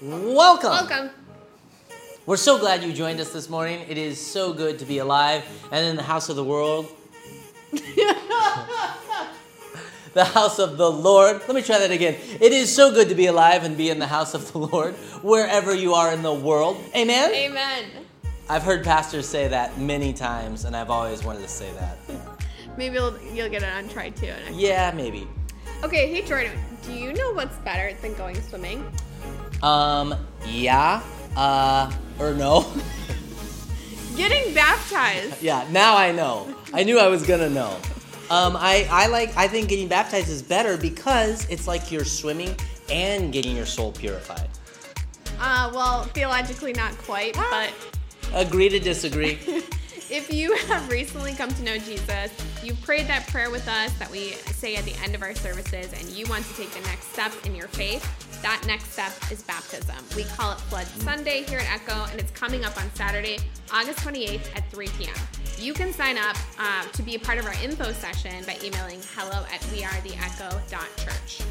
Welcome. Welcome. We're so glad you joined us this morning. It is so good to be alive and in the house of the world. the house of the Lord. Let me try that again. It is so good to be alive and be in the house of the Lord wherever you are in the world. Amen? Amen. I've heard pastors say that many times, and I've always wanted to say that. Maybe you'll, you'll get it on try too. Yeah, maybe. Okay, hey Jordan, do you know what's better than going swimming? Um, yeah, uh, or no. Getting baptized. yeah, now I know. I knew I was gonna know. Um, I, I like, I think getting baptized is better because it's like you're swimming and getting your soul purified. Uh, well, theologically not quite, but Agree to disagree. if you have recently come to know Jesus, you prayed that prayer with us that we say at the end of our services, and you want to take the next step in your faith, that next step is baptism. We call it Flood Sunday here at Echo, and it's coming up on Saturday, August 28th at 3 p.m. You can sign up uh, to be a part of our info session by emailing hello at wearetheecho.church.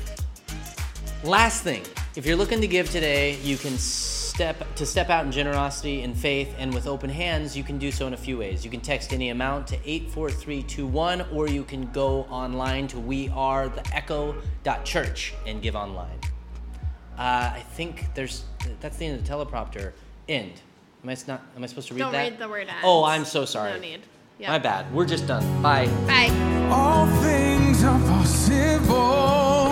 Last thing, if you're looking to give today, you can step to step out in generosity and faith, and with open hands, you can do so in a few ways. You can text any amount to 84321, or you can go online to wearetheecho.church and give online. Uh, I think there's that's the end of the teleprompter. End. Am I s- not? Am I supposed to read Don't that? read the word end. Oh, I'm so sorry. No need. Yep. My bad. We're just done. Bye. Bye. All things are possible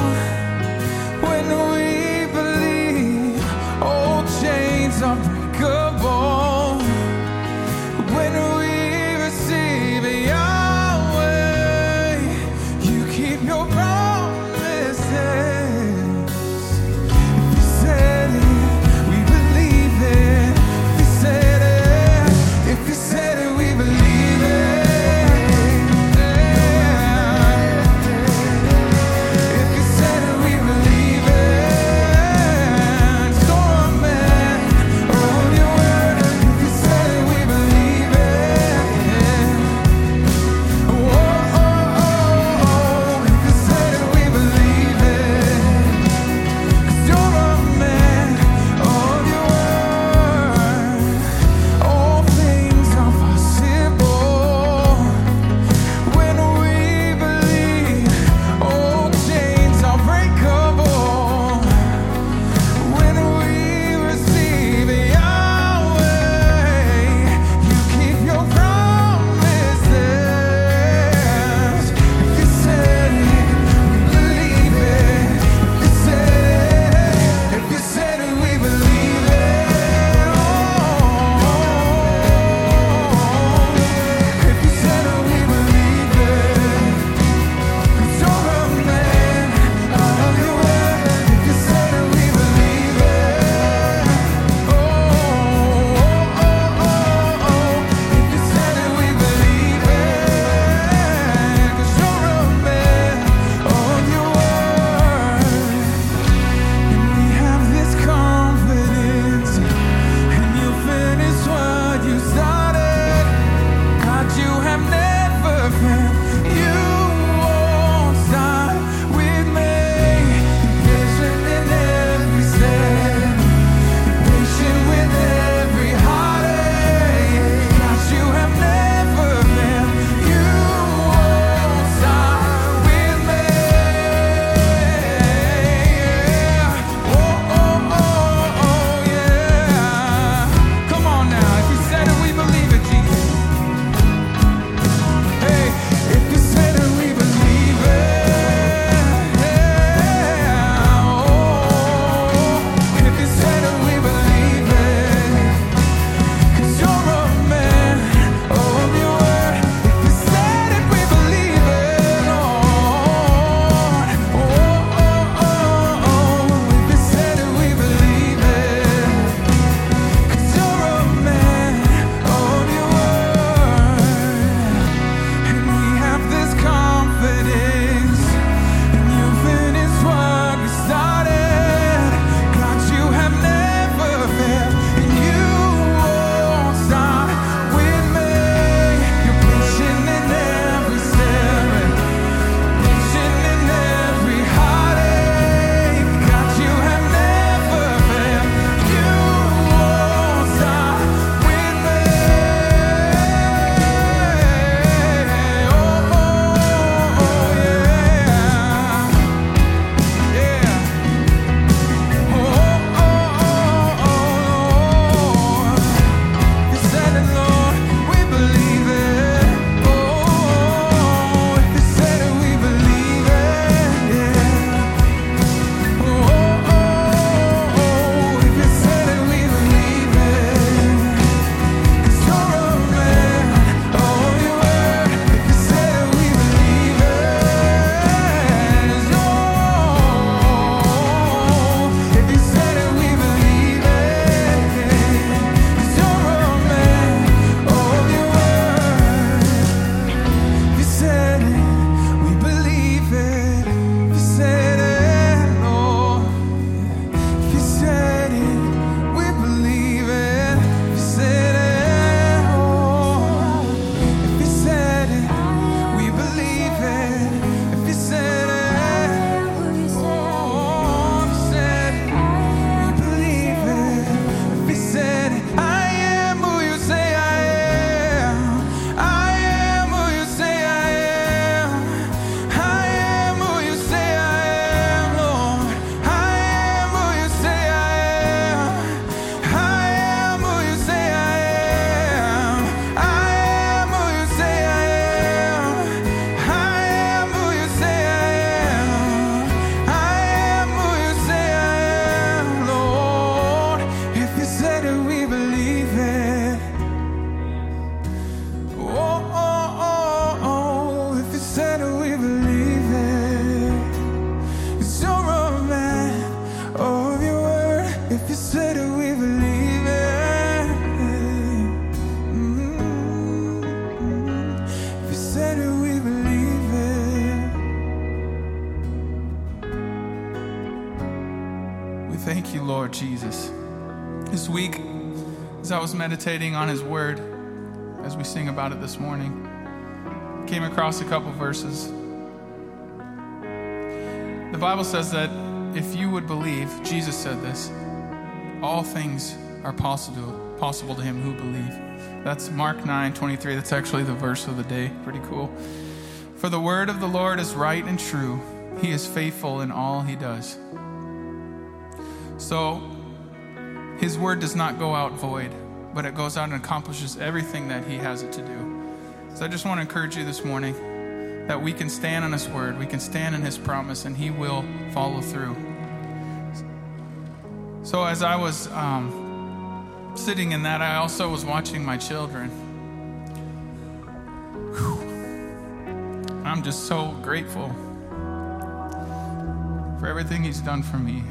when we believe. All chains are meditating on His Word, as we sing about it this morning, came across a couple verses. The Bible says that if you would believe, Jesus said this, all things are possible possible to him who believe. That's Mark 9 23. That's actually the verse of the day. Pretty cool. For the word of the Lord is right and true. He is faithful in all he does. So, his word does not go out void, but it goes out and accomplishes everything that he has it to do. So, I just want to encourage you this morning that we can stand on his word, we can stand in his promise, and he will follow through. So, as I was um, sitting in that, I also was watching my children. Whew. I'm just so grateful for everything He's done for me.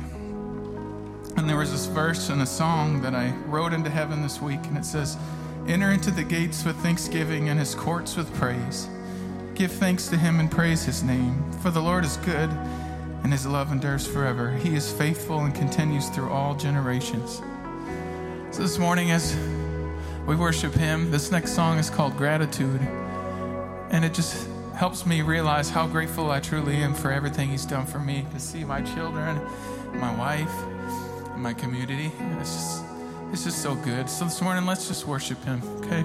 And there was this verse in a song that I wrote into heaven this week, and it says, Enter into the gates with thanksgiving and his courts with praise. Give thanks to him and praise his name, for the Lord is good and his love endures forever. He is faithful and continues through all generations. So this morning, as we worship Him, this next song is called Gratitude. And it just helps me realize how grateful I truly am for everything He's done for me to see my children, my wife, my community. It's just, it's just so good. So this morning, let's just worship Him, okay?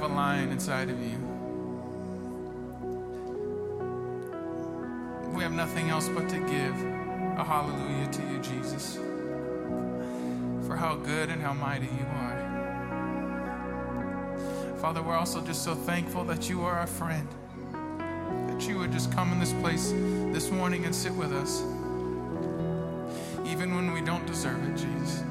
Have a lion inside of you. We have nothing else but to give a hallelujah to you, Jesus, for how good and how mighty you are. Father, we're also just so thankful that you are our friend that you would just come in this place this morning and sit with us, even when we don't deserve it, Jesus.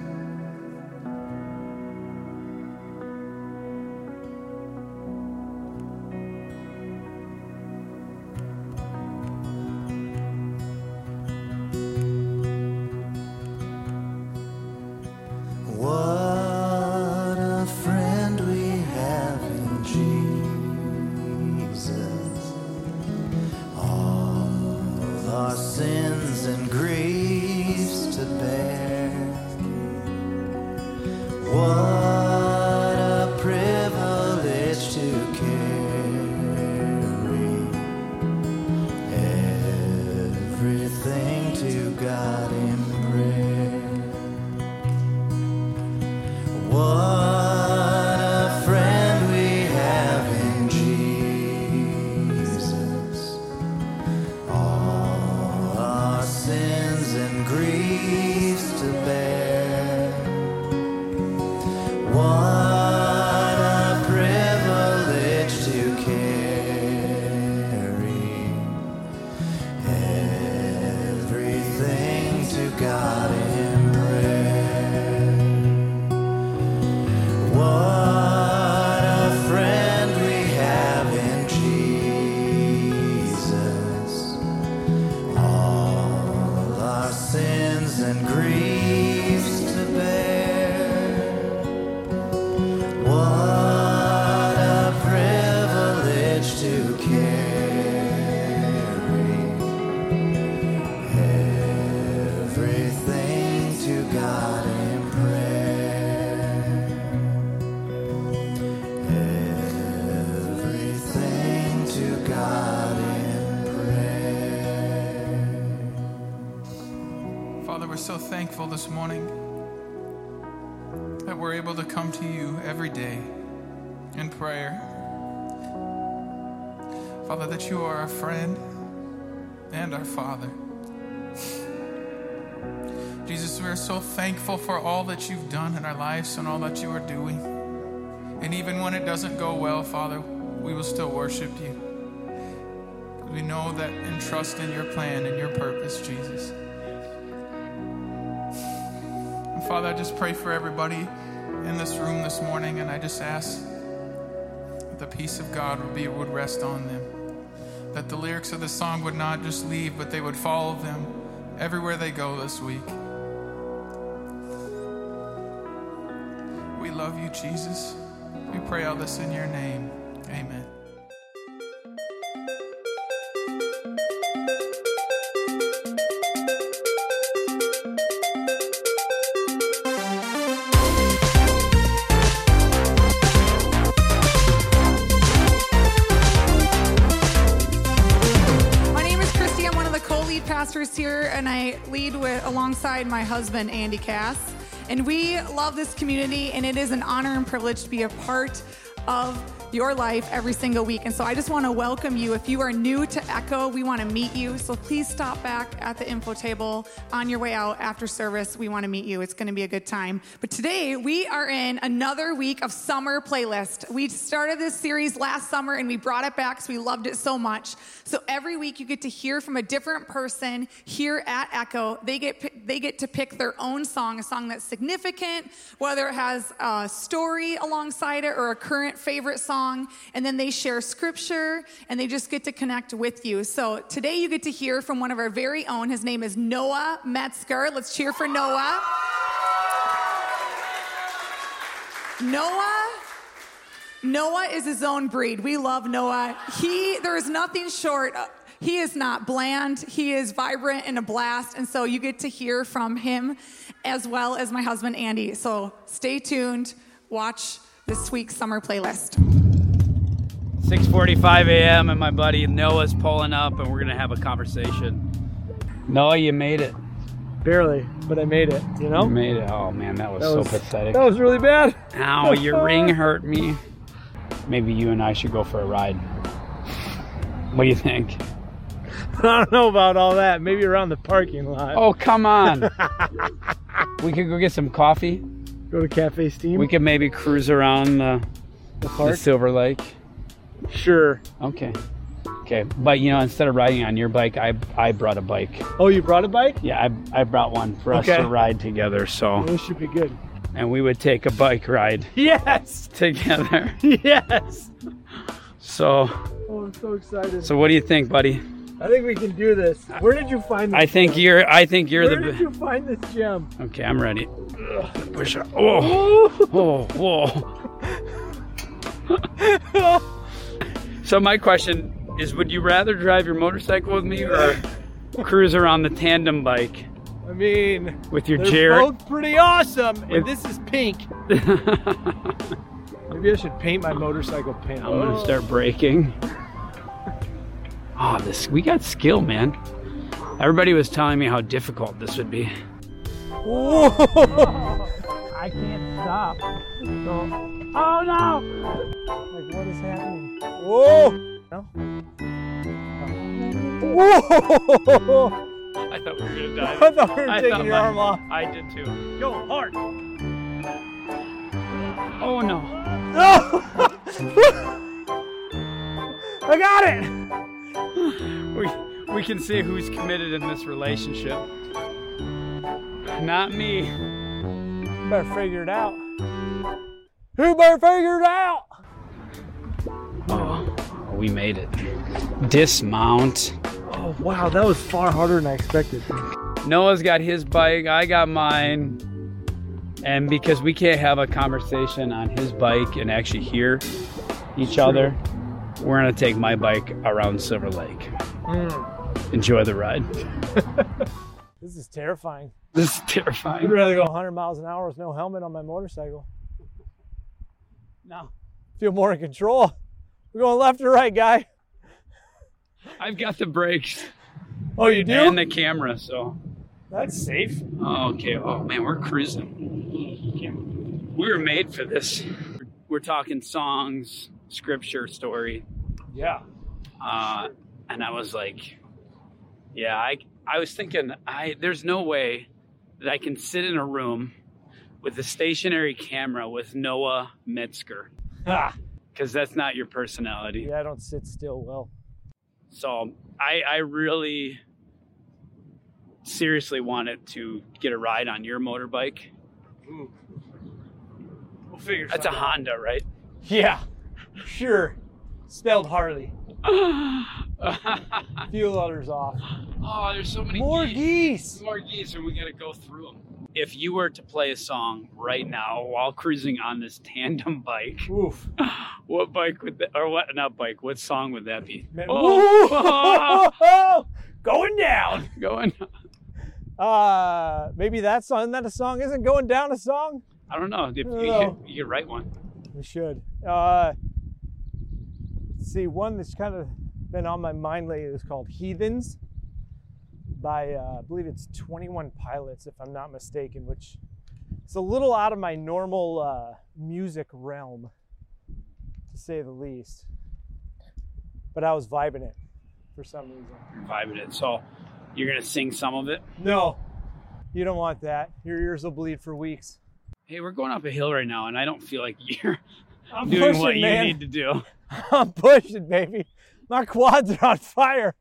Thankful this morning that we're able to come to you every day in prayer. Father, that you are our friend and our Father. Jesus, we are so thankful for all that you've done in our lives and all that you are doing. And even when it doesn't go well, Father, we will still worship you. We know that and trust in your plan and your purpose, Jesus. Father, I just pray for everybody in this room this morning, and I just ask that the peace of God would be would rest on them. That the lyrics of the song would not just leave, but they would follow them everywhere they go this week. We love you, Jesus. We pray all this in your name. Amen. My husband Andy Cass. And we love this community, and it is an honor and privilege to be a part of your life every single week. And so I just want to welcome you. If you are new to Echo, we want to meet you. So please stop back at the info table on your way out after service. We want to meet you. It's going to be a good time. But today we are in another week of summer playlist. We started this series last summer and we brought it back because we loved it so much. So every week you get to hear from a different person here at Echo. They get they get to pick their own song, a song that's significant, whether it has a story alongside it or a current favorite song song, and then they share scripture and they just get to connect with you. So today you get to hear from one of our very own. His name is Noah Metzger. Let's cheer for Noah. Noah Noah is his own breed. We love Noah. He there is nothing short. He is not bland. He is vibrant and a blast. And so you get to hear from him as well as my husband Andy. So stay tuned. Watch this week's summer playlist. 6:45 a.m. and my buddy Noah's pulling up, and we're gonna have a conversation. Noah, you made it. Barely, but I made it. You know. You made it. Oh man, that was That so was- pathetic. That was really bad. Ow, your ring hurt me. Maybe you and I should go for a ride. What do you think? I don't know about all that. Maybe around the parking lot. Oh, come on. we could go get some coffee. Go to Cafe Steam. We could maybe cruise around the, the the. Silver Lake. Sure. Okay. Okay, but you know, instead of riding on your bike, I I brought a bike. Oh, you brought a bike? Yeah, I, I brought one for us Okay. to ride together. So, This should be good. and we would take a bike ride Yes. together. Yes. So, Oh, I'm so excited. so what do you think, buddy? I think we can do this. Where did you find this? I think you're. I think you're Where the. did you find this gem? Okay, I'm ready. Push up. Oh, oh, whoa. so my question is: Would you rather drive your motorcycle with me or cruise around the tandem bike I mean, with your they're Jared? both pretty awesome, If- and this is pink. Maybe I should paint my motorcycle pink. I'm gonna start braking. Oh, ah, this we got skill, man. Everybody was telling me how difficult this would be. Whoa. I can't stop. Oh no! Like, what is happening? Whoa! No? Whoa! I thought we were gonna die. I thought we were I taking your my- arm off. I did too. Go hard! Oh no! No! I got it! We we can see who's committed in this relationship. Not me. Better figure it out. Who better figure it out? Oh, we made it. Dismount. Oh wow, that was far harder than I expected. Noah's got his bike. I got mine. And because we can't have a conversation on his bike and actually hear each other, we're gonna take my bike around Silver Lake. Hmm. Enjoy the ride. This is terrifying. This is terrifying. I'd rather go 100 miles an hour with no helmet on my motorcycle. No, Feel more in control. We're going left or right, guy. I've got the brakes Oh, you do? and the camera, so That's safe. Oh, okay. Oh man, we're cruising. We were made for this. We're talking songs, scripture, story, Yeah. uh, and I was like, yeah, I I was thinking, I there's no way that I can sit in a room with a stationary camera with Noah Metzger because that's not your personality. yeah, I don't sit still well. So I I really seriously wanted to get a ride on your motorbike. We'll figure That's a Honda, right? Yeah, sure. Spelled Harley. Fuel letters off. oh, there's so many More geese. geese. More geese, and we gotta go through them. If you were to play a song right now while cruising on this tandem bike, Oof. what bike would that, or what, not bike, what song would that be? Man- Oh, Ooh. Going down. going, Uh, maybe that song. Isn't that a song? Isn't going down a song? I don't know. If you, No. could, you could write one. We should. Uh, let's see, one that's kind of been on my mind lately is called Heathens by, uh, I believe it's 21 Pilots, if I'm not mistaken, which is a little out of my normal uh, music realm. to say the least. But I was vibing it for some reason. You're vibing it. So you're gonna sing some of it. No, you don't want that. Your ears will bleed for weeks. Hey, we're going up a hill right now, and I don't feel like you're I'm doing pushing, what you need to do. I'm pushing, baby. My quads are on fire.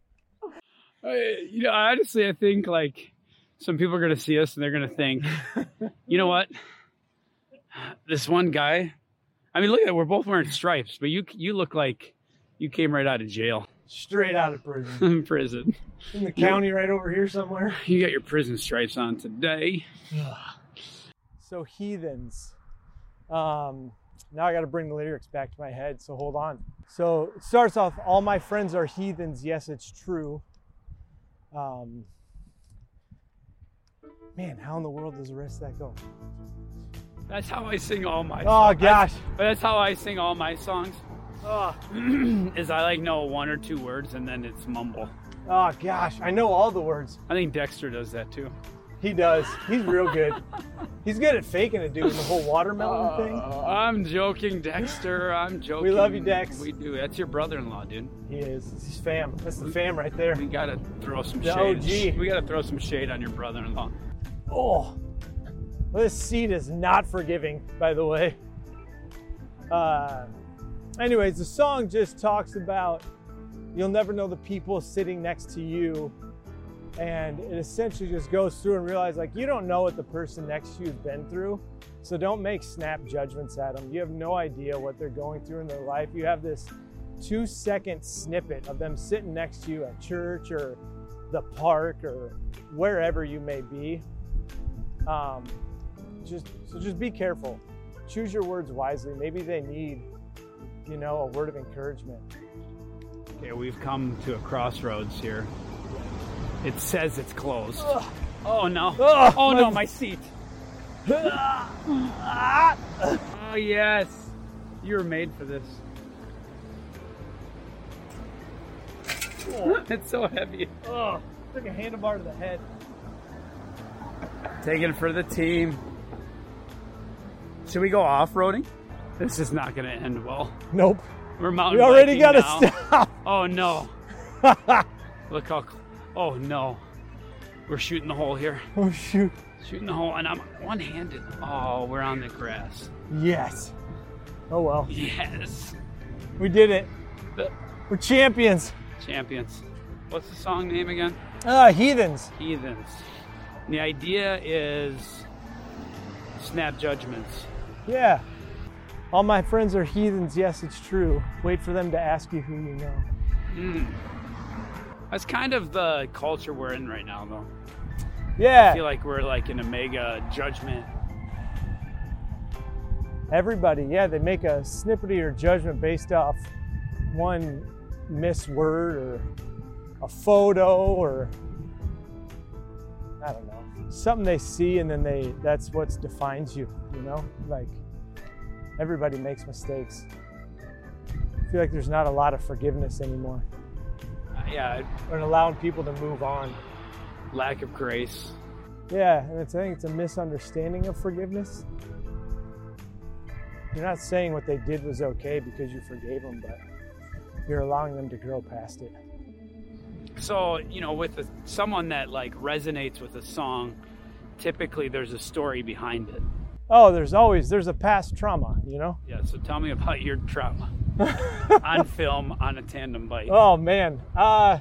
I- you know, honestly, I think like some people are gonna see us and they're gonna think, you know what? This one guy. I mean, look at it. We're both wearing stripes, but you you look like you came right out of jail, Straight out of prison. prison. In the county right over here somewhere. You got your prison stripes on today. So heathens. Um, now I got to bring the lyrics back to my head. So hold on. So it starts off. All my friends are heathens. Yes, it's true. Um, man, how in the world does the rest of that go? That's how I sing all my. Oh songs. gosh. But that's how I sing all my songs. Oh, Is I like know one or two words and then it's mumble. oh gosh. I know all the words. I think Dexter does that too. He does. He's real good. He's good at faking it, doing the whole watermelon thing. I'm joking, Dexter. I'm joking. We love you, Dex. We do. That's your brother-in-law, dude. He is. He's fam. That's the fam right there. We gotta throw some The shade. OG. We gotta throw some shade on your brother-in-law. Oh, this seat is not forgiving, by the way. Uh, anyways, the song just talks about you'll never know the people sitting next to you. And it essentially just goes through and realize like you don't know what the person next to you's been through. So don't make snap judgments at them. You have no idea what they're going through in their life. You have this two second snippet of them sitting next to you at church or the park or wherever you may be. Um, just so just be careful. Choose your words wisely. Maybe they need, you know, a word of encouragement. Okay, we've come to a crossroads here. It says it's closed. Oh no! Ugh, oh my- no, my seat! Ah. oh yes, you were made for this. It's so heavy. Oh, took a handlebar to the head. Taking for the team. Should we go off-roading? This is not going to end well. Nope. We're mountain We already got to stop. Oh no! Look how. Oh no! We're shooting the hole here. Oh shoot. Shooting the hole, and I'm one-handed. Oh, we're on the grass. Yes. Oh well. Yes, We did it. the We're champions. champions. What's the song name again? Ah, heathens. Heathens. And the idea is snap judgments. Yeah. All my friends are heathens. Yes, it's true. Wait for them to ask you who you know. Mm. That's kind of the culture we're in right now, though. Yeah. I feel like we're like in a mega judgment. Everybody, yeah, they make a snippet of your judgment based off one misword or a photo or I don't know something they see and then they that's what defines you. You know, like everybody makes mistakes. I feel like there's not a lot of forgiveness anymore Yeah, and allowing people to move on. lack of grace. Yeah, and it's, I think it's a misunderstanding of forgiveness. You're not saying what they did was okay because you forgave them, but you're allowing them to grow past it. So, you know, with a, someone that like resonates with a song, typically there's a story behind it. Oh, there's always there's a past trauma, you know. Yeah, so tell me about your trauma on film on a tandem bike. Oh man, uh, I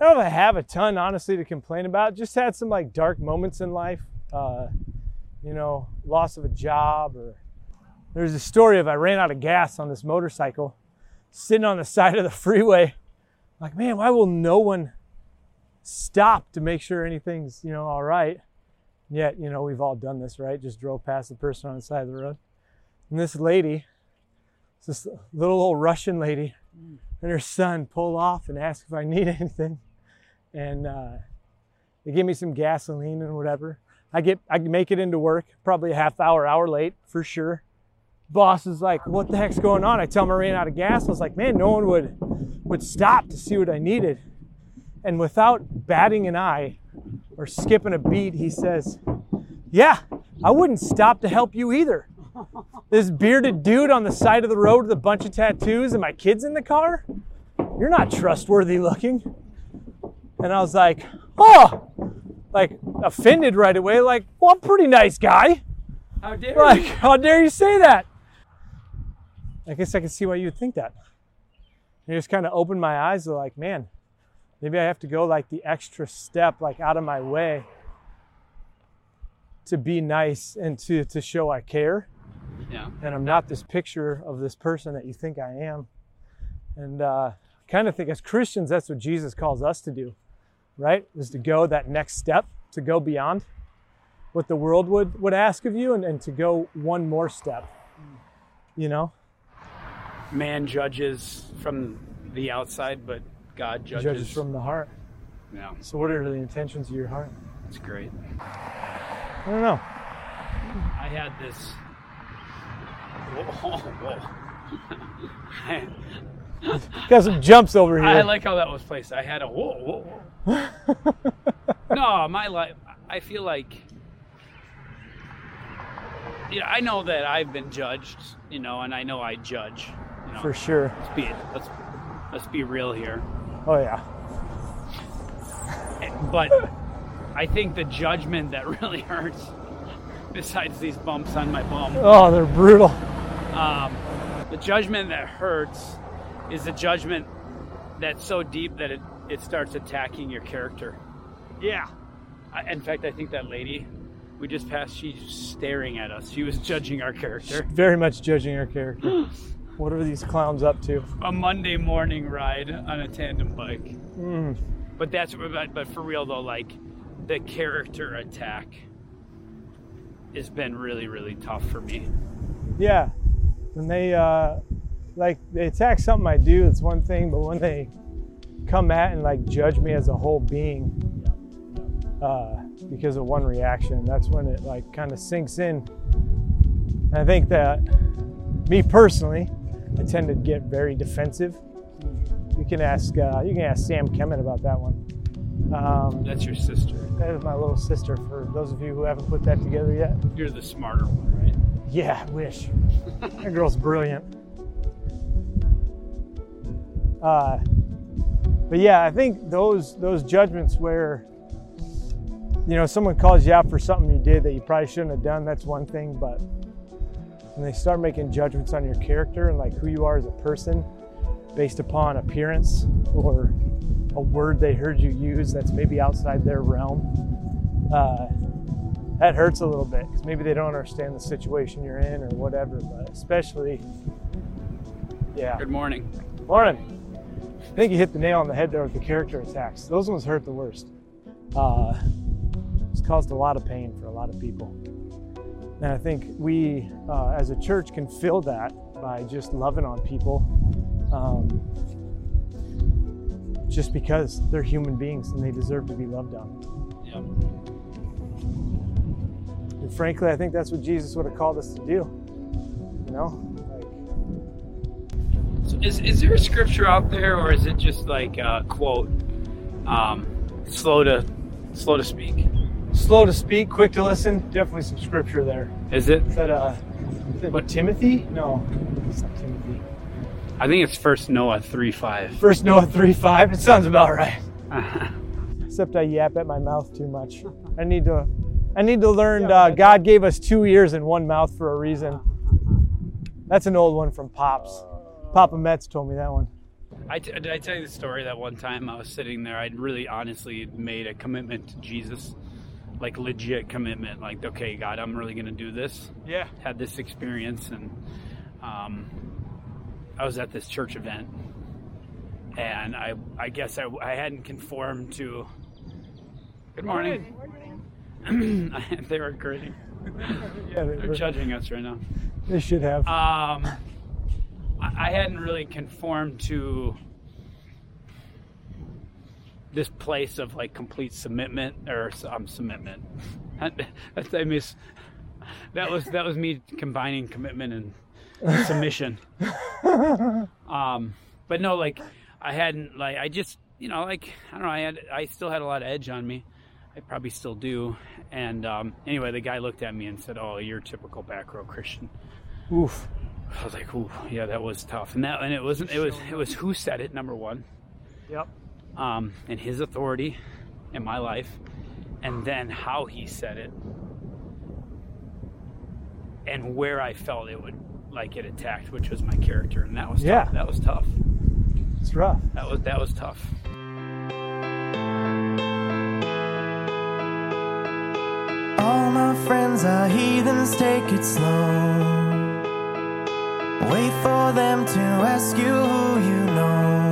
don't know if I have a ton honestly to complain about. Just had some like dark moments in life. Uh, you know, loss of a job, or there's a story of I ran out of gas on this motorcycle, sitting on the side of the freeway. Like, man, why will no one stop to make sure anything's you know all right? Yet, you know, we've all done this, right? Just drove past the person on the side of the road, and this lady, this little old Russian lady, and her son pull off and ask if I need anything. And uh, they give me some gasoline and whatever. I get I make it into work, probably a half hour, hour late for sure. Boss is like, what the heck's going on? I tell him I ran out of gas. I was like, man, no one would would stop to see what I needed. And without batting an eye or skipping a beat, he says, Yeah, I wouldn't stop to help you either. This bearded dude on the side of the road with a bunch of tattoos and my kids in the car? You're not trustworthy looking. And I was like, oh, like offended right away. Like, well, I'm a pretty nice guy. How dare Like, how dare you say that? I guess I can see why you would think that. It just kind of opened my eyes to like, man, maybe I have to go like the extra step, like out of my way to be nice and to, to show I care. Yeah. And I'm not this picture of this person that you think I am. And uh, kind of think as Christians, that's what Jesus calls us to do, right? Is to go that next step, to go beyond what the world would, would ask of you and, and to go one more step, you know? Man judges from the outside, but God judges, Judges from the heart. Yeah, So, what are the intentions of your heart? it's great. I don't know. I had this. Whoa, whoa. I, Got some jumps over here. I like how that was placed. I had a whoa, whoa, whoa. no, my life. I feel like. Yeah, I know that I've been judged, you know, and I know I judge. You know, For sure. let's be let's let's be real here. Oh, yeah. But I think the judgment that really hurts, besides these bumps on my bum, Oh, they're brutal. um, the judgment that hurts is the judgment that's so deep that it, it starts attacking your character. Yeah. I, in fact, I think that lady we just passed, she's staring at us. She was judging our character. Very much judging our character. what are these clowns up to? A Monday morning ride on a tandem bike. Mm. But that's but, but for real though, like the character attack has been really really tough for me. Yeah. When they uh like they attack something I do, it's one thing, but when they come at and like judge me as a whole being uh because of one reaction, that's when it like kind of sinks in. And I think that me personally, I tend to get very defensive. You can ask uh, you can ask Sam Kemet about that one. Um, That's your sister. that is my little sister. For those of you who haven't put that together yet, You're the smarter one, right? yeah, I wish. that girl's brilliant. Uh, but yeah, I think those those judgments where you know someone calls you out for something you did that you probably shouldn't have done, that's one thing. But when they start making judgments on your character and like who you are as a person based upon appearance or a word they heard you use that's maybe outside their realm, uh, that hurts a little bit because maybe they don't understand the situation you're in or whatever. But especially, yeah. Good morning. Morning. I think you hit the nail on the head there with the character attacks. Those ones hurt the worst. Uh, it's caused a lot of pain for a lot of people. And I think we, uh, as a church, can fill that by just loving on people um, just because they're human beings and they deserve to be loved on. Yep. And frankly, I think that's what Jesus would have called us to do. You know? So is is there a scripture out there, or is it just like a quote? Um, slow to slow to speak. Slow to speak, quick to listen. Definitely some scripture there. Is it? Is that uh, is that what Timothy? No, it's not Timothy. I think it's First Noah three five. First Noah three five. It sounds about right. Except I yap at my mouth too much. I need to, I need to learn. Uh, God gave us two ears and one mouth for a reason. That's an old one from Pops. Papa Metz told me that one. I t- did I tell you the story that one time I was sitting there? I'd really honestly made a commitment to Jesus, like legit commitment. Like, okay, God, I'm really gonna do this. Yeah. Had this experience, and um, I was at this church event, and I I guess I, I hadn't conformed to. Good morning. morning they were grinning. Yeah, they, They're judging us right now. they should have. Um, I I hadn't really conformed to this place of like complete submitment or um, submitment. That's I miss. That was that was me combining commitment and submission. um, but no, like I hadn't like I just you know like I don't know I had I still had a lot of edge on me. I probably still do. And um, anyway, the guy looked at me and said, "Oh, you're a typical back row Christian." Oof. I was like, "Ooh, yeah, that was tough." And that, and it wasn't. It was. It was who said it. Number one, Yep. Um, and his authority in my life, and then how he said it, and where I felt it would like get attacked, which was my character, and that was Yeah. tough. That was tough. It's rough. That was that was tough. All my friends are heathens, take it slow. Wait for them to ask you who you know.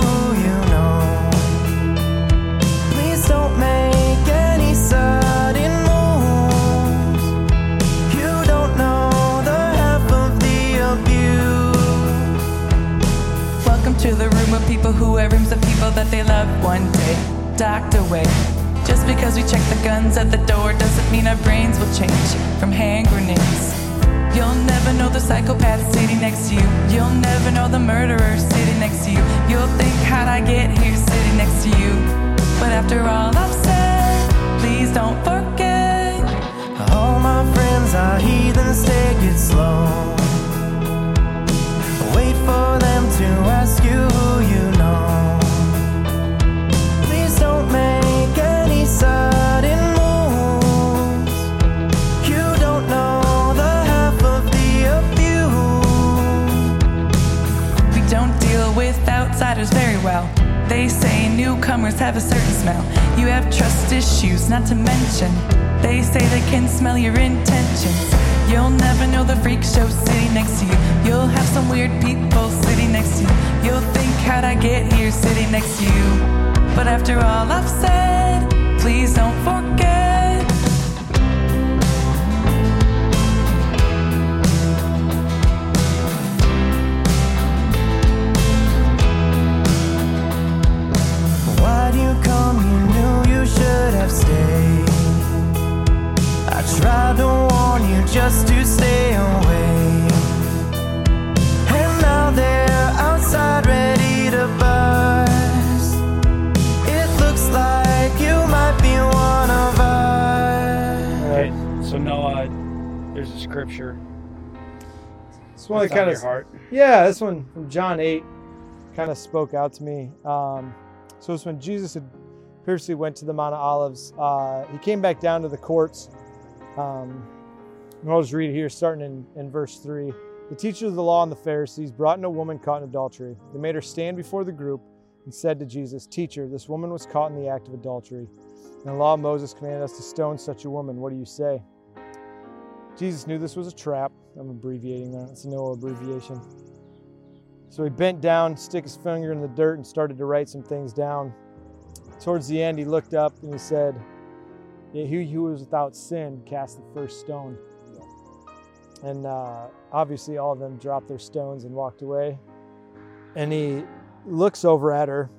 who rooms of people that they love one day, docked away. Just because we check the guns at the door doesn't mean our brains will change from hand grenades. You'll never know the psychopath sitting next to you. You'll never know the murderer sitting next to you. You'll think, how'd I get here sitting next to you? But after all I've said, please don't forget. All my friends are heathens, take it slow. They say newcomers have a certain smell. You have trust issues, not to mention. They say they can smell your intentions. You'll never know the freak show sitting next to you. You'll have some weird people sitting next to you. You'll think, how'd I get here sitting next to you? But after all I've said, please don't forget. Just to stay away. And now they're outside ready to bust. It looks like you might be one of us. Okay, so Noah, there's a scripture. This one What's on kind of heart. Yeah, this one from John 8 kind of spoke out to me. Um, so it's when Jesus had previously went to the Mount of Olives. Uh, he came back down to the courts. Um, I'll just read here, starting in, in verse 3. The teachers of the law and the Pharisees brought in a woman caught in adultery. They made her stand before the group and said to Jesus, Teacher, this woman was caught in the act of adultery. And the law of Moses commanded us to stone such a woman. What do you say? Jesus knew this was a trap. I'm abbreviating that. It's no abbreviation. So he bent down, stick his finger in the dirt, and started to write some things down. Towards the end, he looked up and he said, He who was without sin cast the first stone. And uh, obviously, all of them dropped their stones and walked away. And he looks over at her.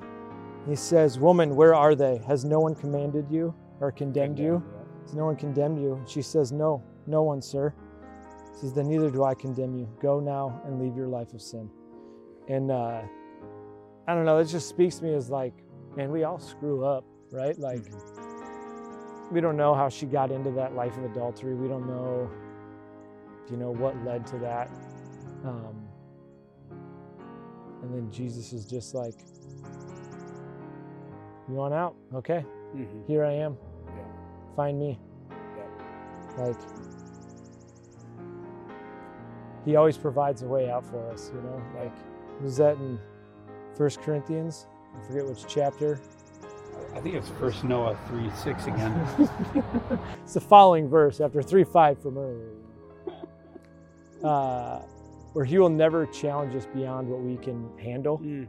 He says, Woman, where are they? Has no one commanded you or condemned you? Has no one condemned you? And she says, No, no one, sir. He says, Then neither do I condemn you. Go now and leave your life of sin. And uh, I don't know, it just speaks to me as like, man, we all screw up, right? Like, we don't know how she got into that life of adultery. We don't know, you know, what led to that. Um, and then Jesus is just like, You want out? Okay, Mhm. here I am. Yeah. Find me. Like, he always provides a way out for us, you know? Like, was that in First Corinthians? I forget which chapter. I think it's First Noah three six again. It's the following verse after 3 5 from earlier. Uh, where he will never challenge us beyond what we can handle. Mm.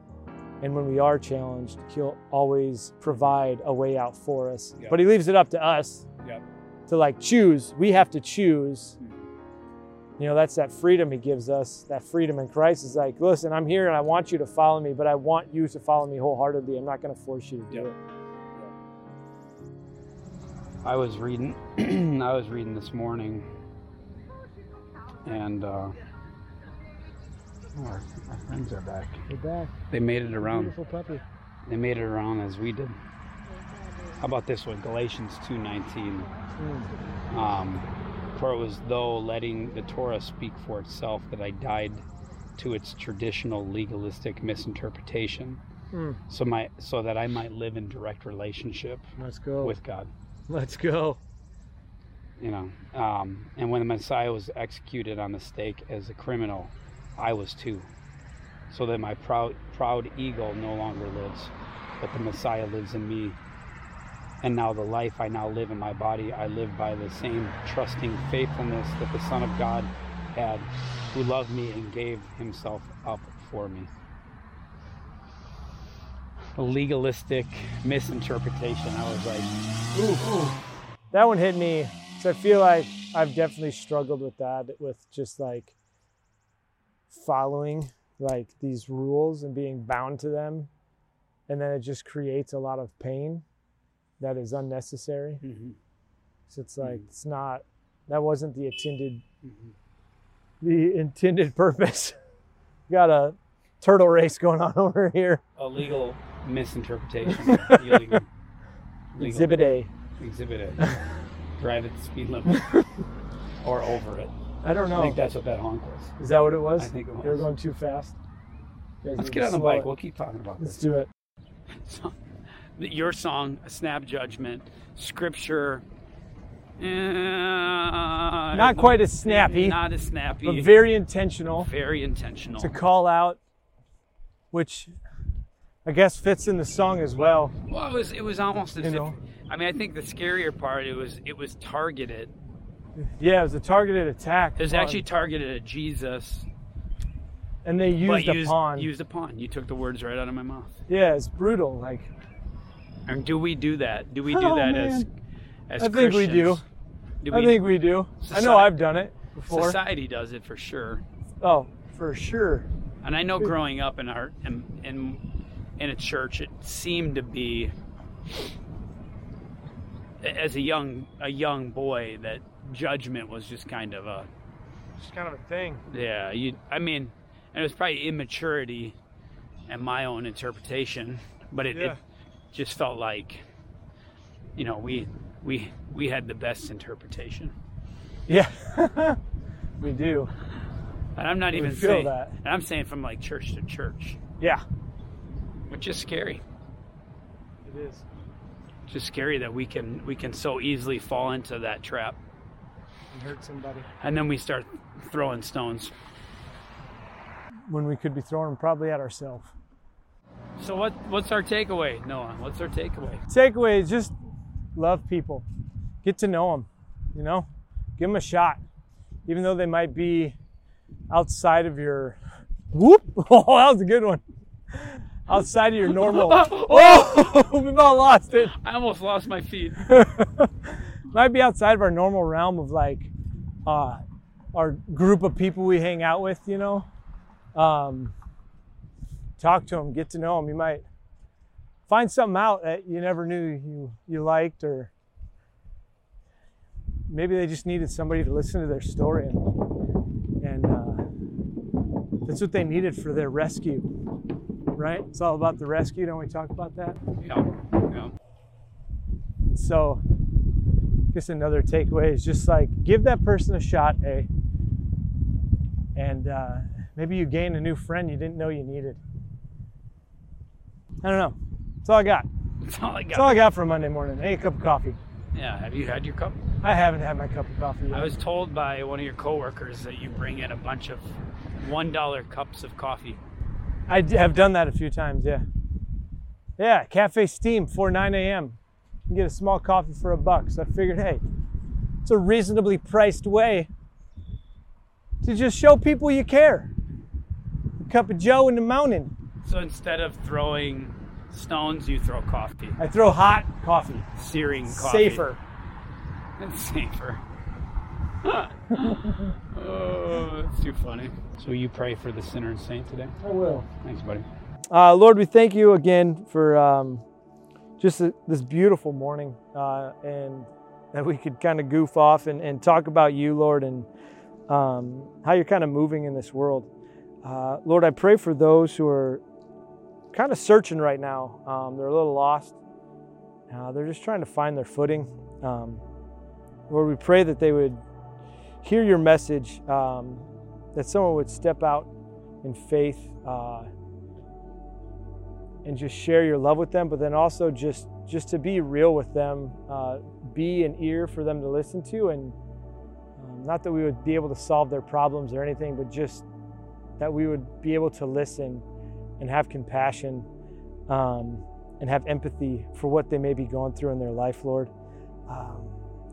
And when we are challenged, he'll always provide a way out for us. Yep. But he leaves it up to us Yep. to like choose. We have to choose You know, that's that freedom he gives us. That freedom in Christ is like, listen, I'm here and I want you to follow me, but I want you to follow me wholeheartedly. I'm not going to force you to do Yep. it. I was reading. I was reading this morning, and uh, oh, our, our friends are back. We're back. They made it around. Beautiful puppy. They made it around as we did. How about this one? Galatians two nineteen. Um, for it was though letting the Torah speak for itself that I died to its traditional legalistic misinterpretation, Mm. so my so that I might live in direct relationship Let's go. with God. Let's go. You know um, and when the messiah was executed on the stake as a criminal i was too. So that my proud proud ego no longer lives but the messiah lives in me. And now the life i now live in my body i live by the same trusting faithfulness that the son of god had who loved me and gave himself up for me. Legalistic misinterpretation. I was like That one hit me. So I feel like I've definitely struggled with that, with just like following like these rules and being bound to them. And then it just creates a lot of pain that is unnecessary. mhm, So it's like, Mhm. it's not, that wasn't the intended, the intended purpose. Got a turtle race going on over here. a legal misinterpretation. illegal, legal- Exhibit A. Exhibit A. Drive at the speed limit or over it. I don't know. I think that's what that honk was. Is that what it was? I think it They were was. going too fast. Let's get on the bike. it. We'll keep talking about Let's this. do it. So, your song, a snap judgment, scripture. Not Not quite as snappy, Not as snappy. but very intentional very intentional. to call out, which I guess fits in the song as well. Well, it was it was almost as You if. know. I mean, I think the scarier part it was it was targeted. Yeah, it was a targeted attack. It was actually targeted at Jesus, and they used a used, pawn. used a pawn. You took the words right out of my mouth. yeah, it's brutal. Like And do we do that? Do we do Oh, that as man. as I think we do. Christians? Do I think we do. I know I've done it before. society does it for sure. Oh, for sure. And I know growing up in our in, in in a church, it seemed to be as a young a young boy that judgment was just kind of a It's kind of a thing. yeah. You I mean, and it was probably immaturity and my own interpretation, but it, Yeah. it just felt like you know we we we had the best interpretation. Yeah, we do. And I'm not We even feel saying that. and I'm saying from like church to church, Yeah, which is scary. it is. It's just scary that we can we can so easily fall into that trap, And hurt somebody and then we start throwing stones. when we could be throwing them probably at ourselves. So what what's our takeaway, Noah? What's our takeaway? Takeaway is just love people, get to know them. You know, give them a shot, even though they might be outside of your. Whoop! Oh, that was a good one. Outside of your normal. Oh, we about lost it. I almost lost my feet. might be outside of our normal realm of like uh, our group of people we hang out with, you know. Um, talk to them, get to know them. You might find something out that you never knew you, you liked, or maybe they just needed somebody to listen to their story, and, and uh, that's what they needed for their rescue, right? It's all about the rescue. Don't we talk about that? Yeah, yeah. So, I guess another takeaway is just like give that person a shot, A. And uh, maybe you gain a new friend you didn't know you needed. I don't know. That's all I got. That's all I got. That's all. I got for Monday morning. Hey, a cup of coffee. Yeah. Have you had your cup? I haven't had my cup of coffee yet. I was told by one of your coworkers that you bring in a bunch of one dollar cups of coffee. I have done that a few times, yeah. Yeah, Cafe Steam for 9 a.m. You can get a small coffee for a buck. So I figured, hey, it's a reasonably priced way to just show people you care. A cup of Joe in the mountain. So instead of throwing stones, you throw coffee. I throw hot coffee. Searing coffee. Safer. It's safer. oh, that's too funny. So you pray for the sinner and saint today? I will. Thanks, buddy. Uh, Lord, we thank you again for um, just a, this beautiful morning uh, and that we could kind of goof off and, and, talk about you, Lord, and um, how you're kind of moving in this world. Uh, Lord, I pray for those who are kind of searching right now. Um, they're a little lost. Uh, they're just trying to find their footing. Um, Lord, we pray that they would hear your message, um, that someone would step out in faith uh, and just share your love with them, but then also just just to be real with them, uh, be an ear for them to listen to, and um, not that we would be able to solve their problems or anything, but just that we would be able to listen and have compassion um, and have empathy for what they may be going through in their life, Lord. Um,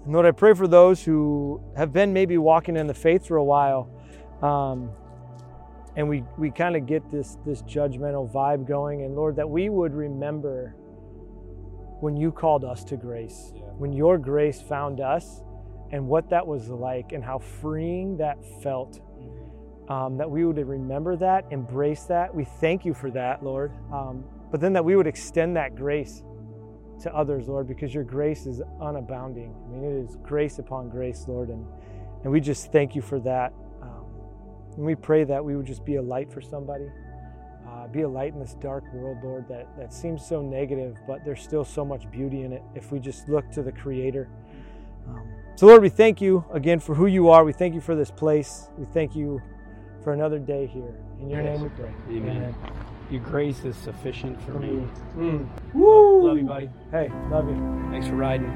and Lord, I pray for those who have been maybe walking in the faith for a while. Um, and we, we kind of get this, this judgmental vibe going. And Lord, that we would remember when you called us to grace, yeah. when your grace found us, and what that was like, and how freeing that felt. Mm-hmm. Um, that we would remember that, embrace that. We thank you for that, Lord. Um, but then that we would extend that grace to others, Lord, because your grace is unabounding. I mean, it is grace upon grace, Lord, and, and we just thank you for that. And we pray that we would just be a light for somebody, uh, be a light in this dark world, Lord, that, that seems so negative, but there's still so much beauty in it if we just look to the Creator. Um, so, Lord, we thank you again for who you are. We thank you for this place. We thank you for another day here. In your yes. name we pray. Amen. Amen. Your grace is sufficient for me. Mm. Woo! Love you, buddy. Hey, love you. Thanks for riding.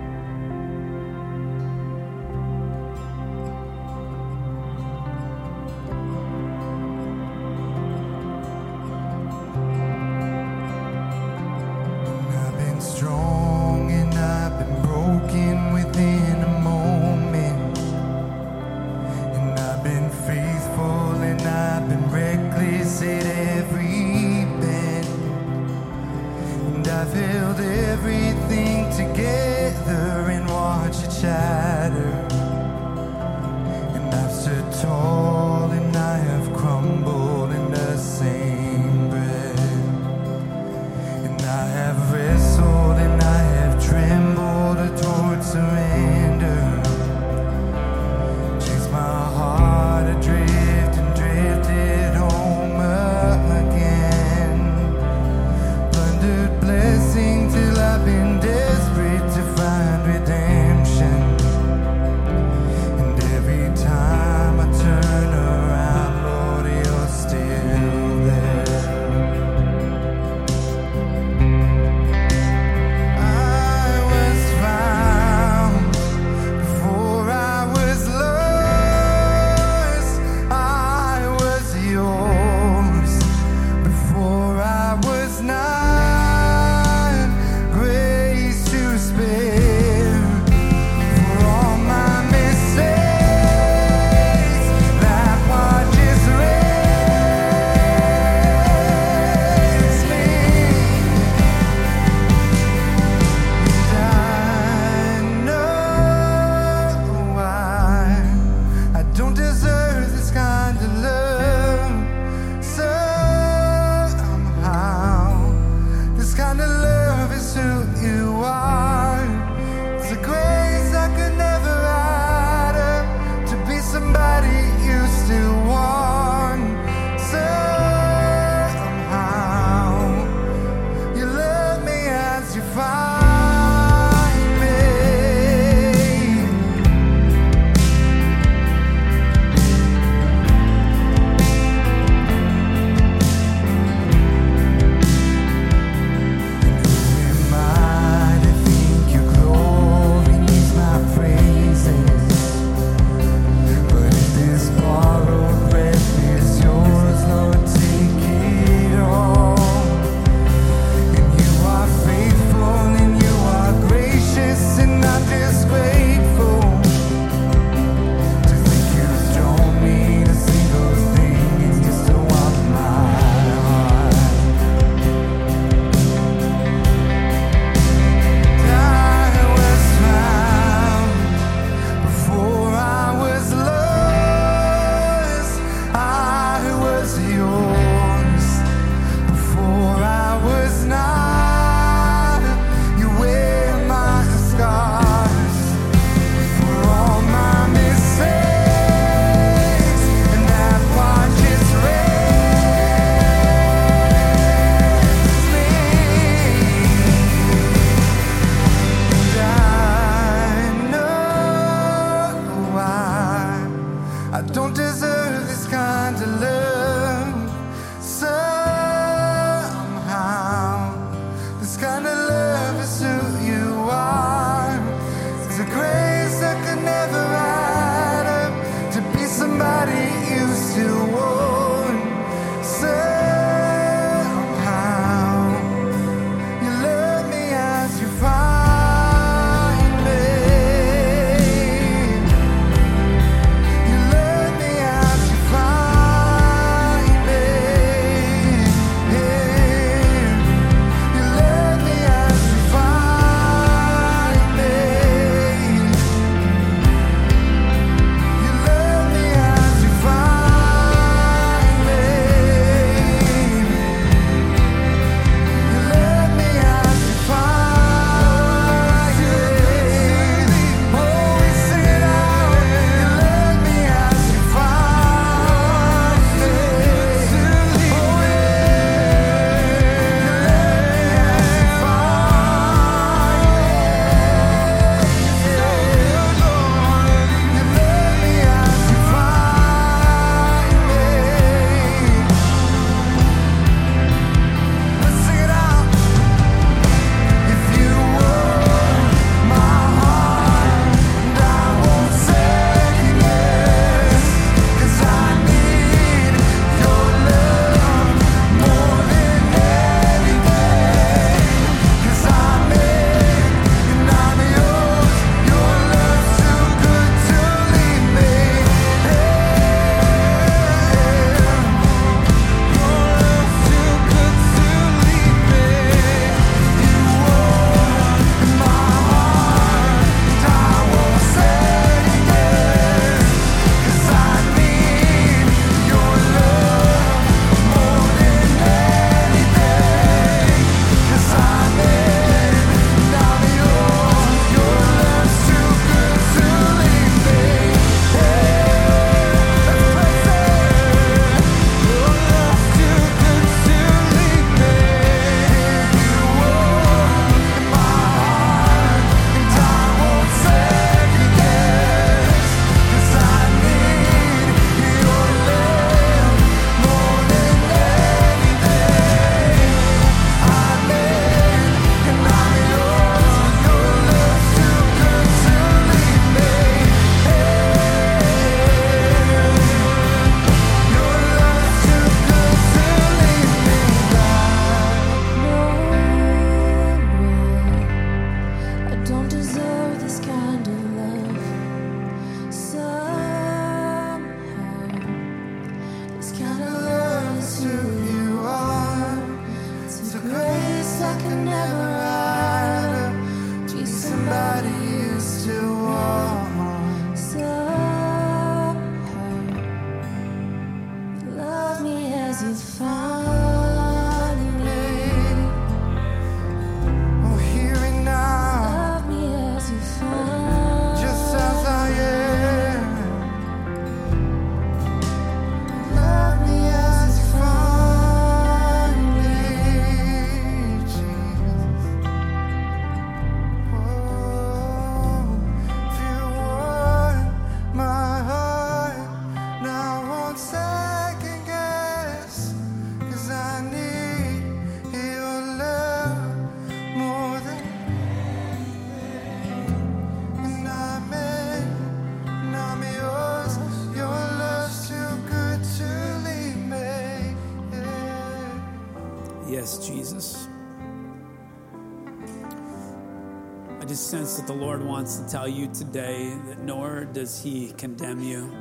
That the Lord wants to tell you today that nor does He condemn you,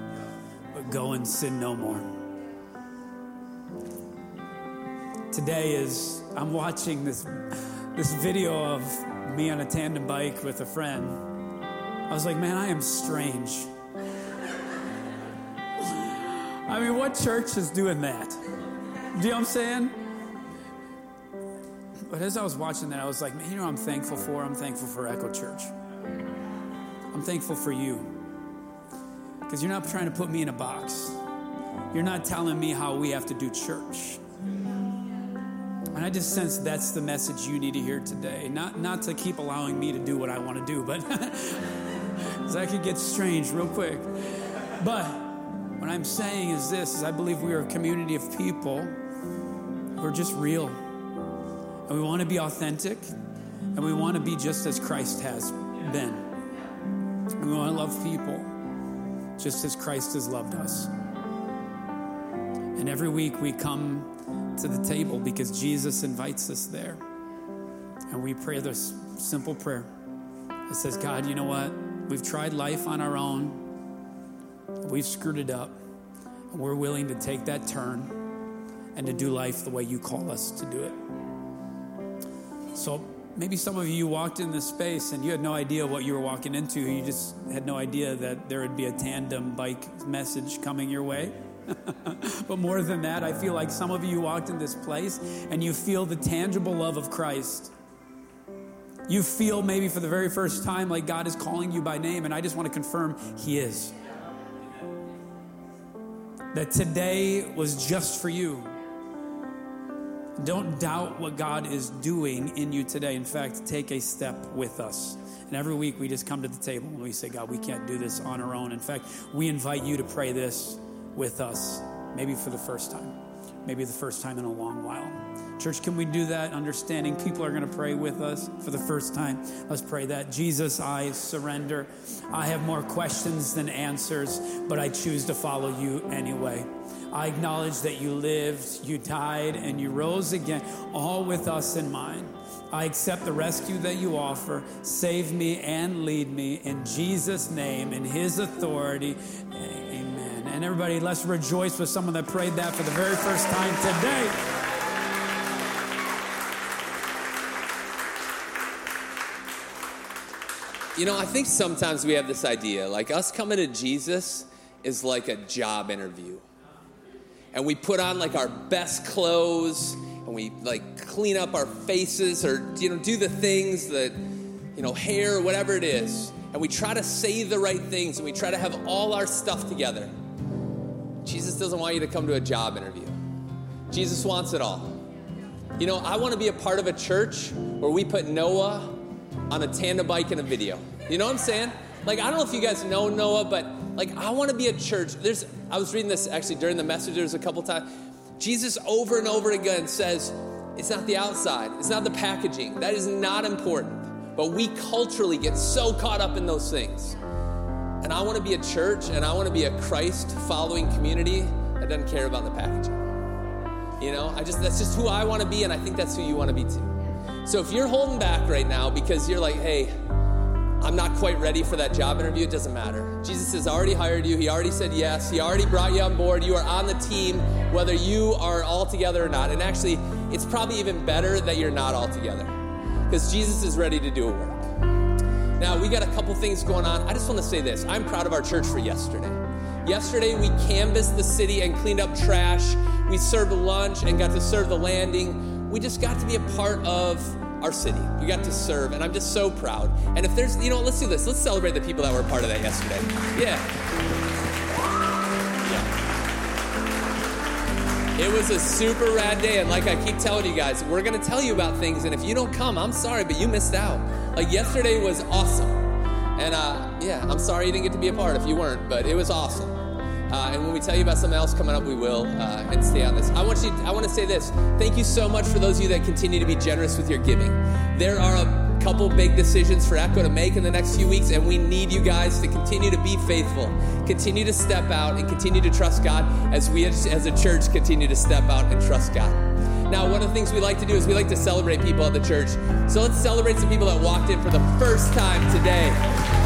but go and sin no more. Today is I'm watching this this video of me on a tandem bike with a friend. I was like, man, I am strange. I mean, what church is doing that? Do you know what I'm saying? But as I was watching that, I was like, man, you know I'm thankful for? I'm thankful for Echo Church. I'm thankful for you. Because you're not trying to put me in a box. You're not telling me how we have to do church. And I just sense that's the message you need to hear today. Not, not to keep allowing me to do what I want to do, but because that could get strange real quick. But what I'm saying is this is I believe we are a community of people who are just real. And we want to be authentic. And we want to be just as Christ has been. And we want to love people just as Christ has loved us. And every week we come to the table because Jesus invites us there. And we pray this simple prayer that says, God, you know what? We've tried life on our own, we've screwed it up, and we're willing to take that turn and to do life the way you call us to do it. So maybe some of you walked in this space and you had no idea what you were walking into. You just had no idea that there would be a tandem bike message coming your way. but more than that, I feel like some of you walked in this place and you feel the tangible love of Christ. You feel maybe for the very first time like God is calling you by name, and I just want to confirm He is. That today was just for you. Don't doubt what God is doing in you today. In fact, take a step with us. And every week we just come to the table and we say, God, we can't do this on our own. In fact, we invite you to pray this with us, maybe for the first time, maybe the first time in a long while. Church, can we do that? Understanding people are going to pray with us for the first time. Let's pray that. Jesus, I surrender. I have more questions than answers, but I choose to follow you anyway. I acknowledge that you lived, you died, and you rose again, all with us in mind. I accept the rescue that you offer. Save me and lead me in Jesus' name, in His authority. Amen. And everybody, let's rejoice with someone that prayed that for the very first time today. You know, I think sometimes we have this idea like us coming to Jesus is like a job interview. And we put on like our best clothes and we like clean up our faces or, you know, do the things that, you know, hair, whatever it is. And we try to say the right things and we try to have all our stuff together. Jesus doesn't want you to come to a job interview, Jesus wants it all. You know, I want to be a part of a church where we put Noah on a tandem bike in a video. You know what I'm saying? Like, I don't know if you guys know Noah, but like, I want to be a church. There's, I was reading this actually during the message, there's a couple times. Jesus over and over again says, it's not the outside, it's not the packaging. That is not important. But we culturally get so caught up in those things. And I want to be a church and I want to be a Christ following community that doesn't care about the packaging. You know, I just, that's just who I want to be, and I think that's who you want to be too. So if you're holding back right now because you're like, hey, I'm not quite ready for that job interview, it doesn't matter. Jesus has already hired you. He already said yes. He already brought you on board. You are on the team, whether you are all together or not. And actually, it's probably even better that you're not all together because Jesus is ready to do a work. Now, we got a couple things going on. I just want to say this I'm proud of our church for yesterday. Yesterday, we canvassed the city and cleaned up trash. We served lunch and got to serve the landing we just got to be a part of our city. We got to serve, and I'm just so proud. And if there's, you know, let's do this. Let's celebrate the people that were part of that yesterday. Yeah. yeah. It was a super rad day, and like I keep telling you guys, we're gonna tell you about things, and if you don't come, I'm sorry, but you missed out. Like yesterday was awesome. And uh, yeah, I'm sorry you didn't get to be a part if you weren't, but it was awesome. And when we tell you about something else coming up, we will. Uh, and stay on this. I want you. I want to say this. Thank you so much for those of you that continue to be generous with your giving. There are a couple big decisions for Echo to make in the next few weeks, and we need you guys to continue to be faithful, continue to step out, and continue to trust God as we as a church continue to step out and trust God. Now, one of the things we like to do is we like to celebrate people at the church. So let's celebrate some people that walked in for the first time today.